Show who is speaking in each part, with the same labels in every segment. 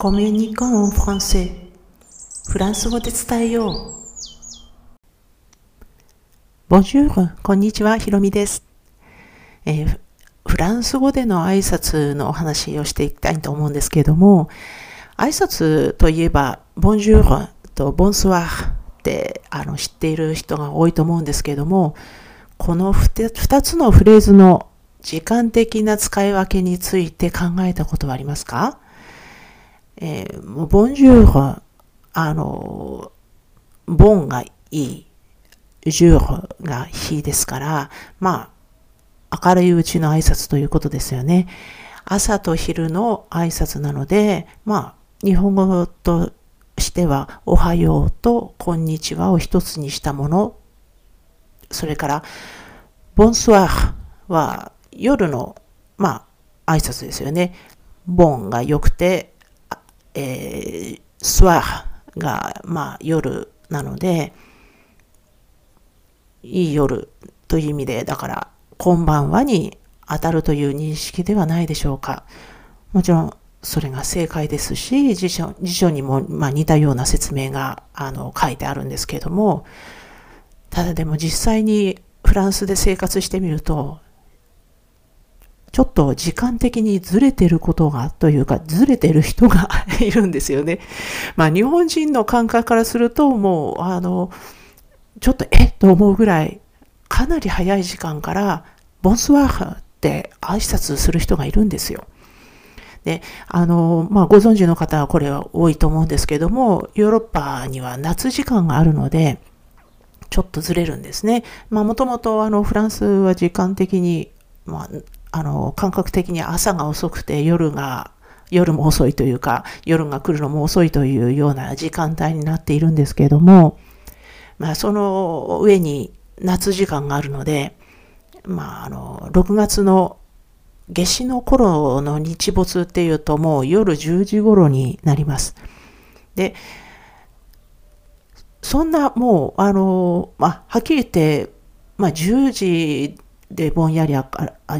Speaker 1: コミュニコンフランセフランス語で伝えよう。ボンジュール、こんにちは、ひろみです、えー、フランス語での挨拶のお話をしていきたいと思うんですけれども、挨拶といえば、ボンジュールとボンスワーってあの知っている人が多いと思うんですけれども、この2つのフレーズの時間的な使い分けについて考えたことはありますか？えー、もうボンジュール、あの、ボンがいい、ジュールが日ですから、まあ、明るいうちの挨拶ということですよね。朝と昼の挨拶なので、まあ、日本語としては、おはようとこんにちはを一つにしたもの。それから、ボンスワーは夜の、まあ、挨拶ですよね。ボンが良くて、えー、スワーが、まあ、夜なので、いい夜という意味で、だから、こんばんはに当たるという認識ではないでしょうか。もちろん、それが正解ですし、辞書辞書にも、まあ、似たような説明があの書いてあるんですけれども、ただでも実際にフランスで生活してみると、ちょっと時間的にずれてることが、というか、ずれてる人が いるんですよね。まあ、日本人の感覚からすると、もう、あの、ちょっと、えっと思うぐらい、かなり早い時間から、ボンスワーハって挨拶する人がいるんですよ。で、あの、まあ、ご存知の方はこれは多いと思うんですけども、ヨーロッパには夏時間があるので、ちょっとずれるんですね。まあ、もともとあの、フランスは時間的に、まあ、あの、感覚的に朝が遅くて夜が、夜も遅いというか、夜が来るのも遅いというような時間帯になっているんですけれども、まあ、その上に夏時間があるので、まあ、あの、6月の夏至の頃の日没っていうともう夜10時頃になります。で、そんなもう、あの、まあ、はっきり言って、まあ、10時でぼんやり明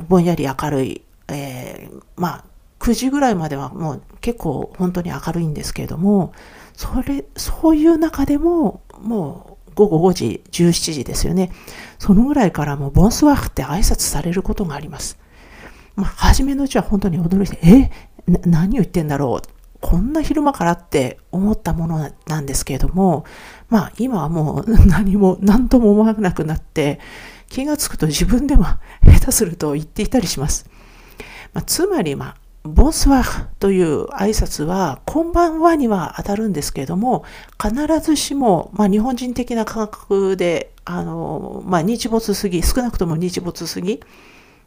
Speaker 1: ぼんやり明るい、えー、まあ、9時ぐらいまではもう結構本当に明るいんですけれども、それ、そういう中でも、もう午後5時、17時ですよね。そのぐらいからもうボンスワーフって挨拶されることがあります。まあ、初めのうちは本当に驚いて、え何を言ってんだろう。こんな昼間からって思ったものなんですけれども、まあ今はもう何も何とも思わなくなって、気がつくと自分でも下手すると言っていたりします。まあ、つまり、まあ、ボンスワーという挨拶は、こんばんはには当たるんですけれども、必ずしも、まあ、日本人的な感覚で、あの、まあ、日没過ぎ、少なくとも日没過ぎ、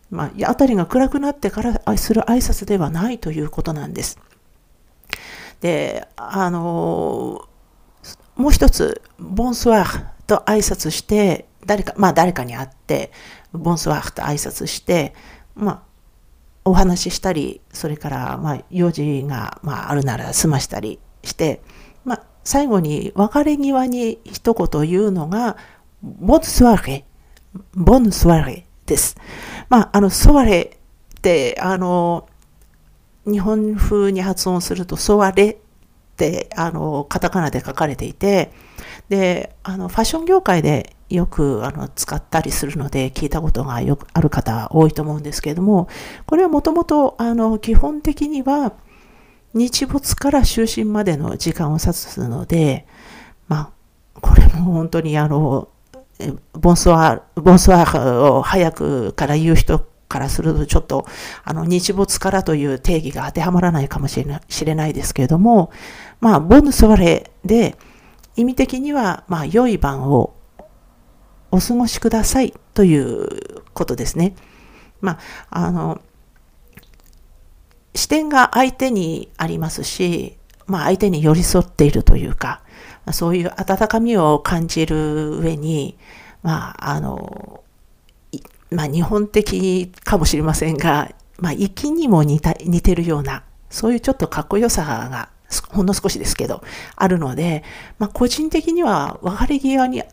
Speaker 1: まあ、辺りが暗くなってからする挨拶ではないということなんです。で、あの、もう一つ、ボンスワーと挨拶して、誰か、まあ誰かに会って、ボンスワーフと挨拶して、まあ、お話ししたり、それから、まあ、用事が、まあ、あるなら済ましたりして、まあ、最後に別れ際に一言言うのが、ボンスワーレ、ボンスワーレです。まあ、あの、ソワレって、あの、日本風に発音すると、ソワレって、あの、カタカナで書かれていて、で、あの、ファッション業界でよくあの使ったりするので聞いたことがよくある方多いと思うんですけれども、これはもともとあの基本的には日没から就寝までの時間を指すので、まあ、これも本当にあの、ボンスワー、ボンスワーを早くから言う人からするとちょっとあの日没からという定義が当てはまらないかもしれないですけれども、まあ、ボンスワレで意味的には、まあ、良い晩をお過ごしくださいということですね。まあ、あの、視点が相手にありますし、まあ、相手に寄り添っているというか、そういう温かみを感じる上に、まあ、あの、まあ、日本的かもしれませんが、まあ、粋にも似た似てるような、そういうちょっとかっこよさが、ほんの少しですけど、あるので、まあ、個人的には別れ際に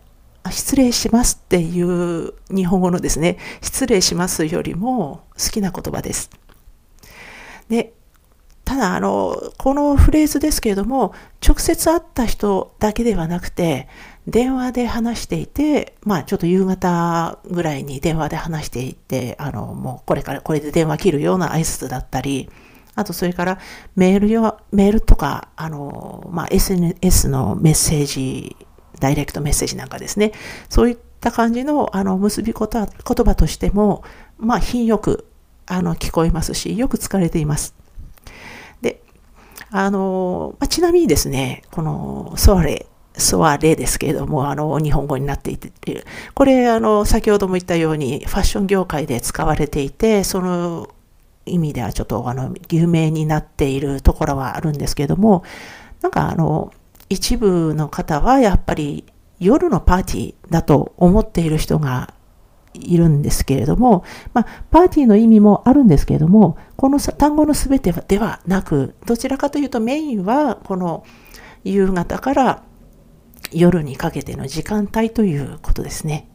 Speaker 1: 失礼しますっていう日本語のですね、失礼しますよりも好きな言葉です。で、ただ、あの、このフレーズですけれども、直接会った人だけではなくて、電話で話していて、まあちょっと夕方ぐらいに電話で話していて、あの、もうこれからこれで電話切るような挨拶だったり、あとそれからメールよ、メールとか、あの、まあ SNS のメッセージ、ダイレクトメッセージなんかですね、そういった感じの、あの、結び言葉としても、まあ品よく、あの、聞こえますし、よく使われています。で、あの、まあ、ちなみにですね、この、ソワレ、ソワレですけれども、あの、日本語になっていて、これ、あの、先ほども言ったように、ファッション業界で使われていて、その意味ではちょっと、あの、有名になっているところはあるんですけれども、なんか、あの、一部の方は、やっぱり、夜のパーティーだと思っている人がいるんですけれども、まあ、パーティーの意味もあるんですけれども、この単語のすべてではなく、どちらかというとメインは、この夕方から夜にかけての時間帯ということですね。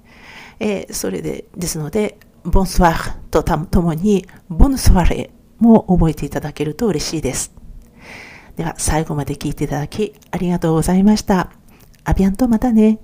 Speaker 1: えー、それで、ですので、ボンスワーとともに、ボンスワレも覚えていただけると嬉しいです。では、最後まで聞いていただきありがとうございました。アビアンとまたね。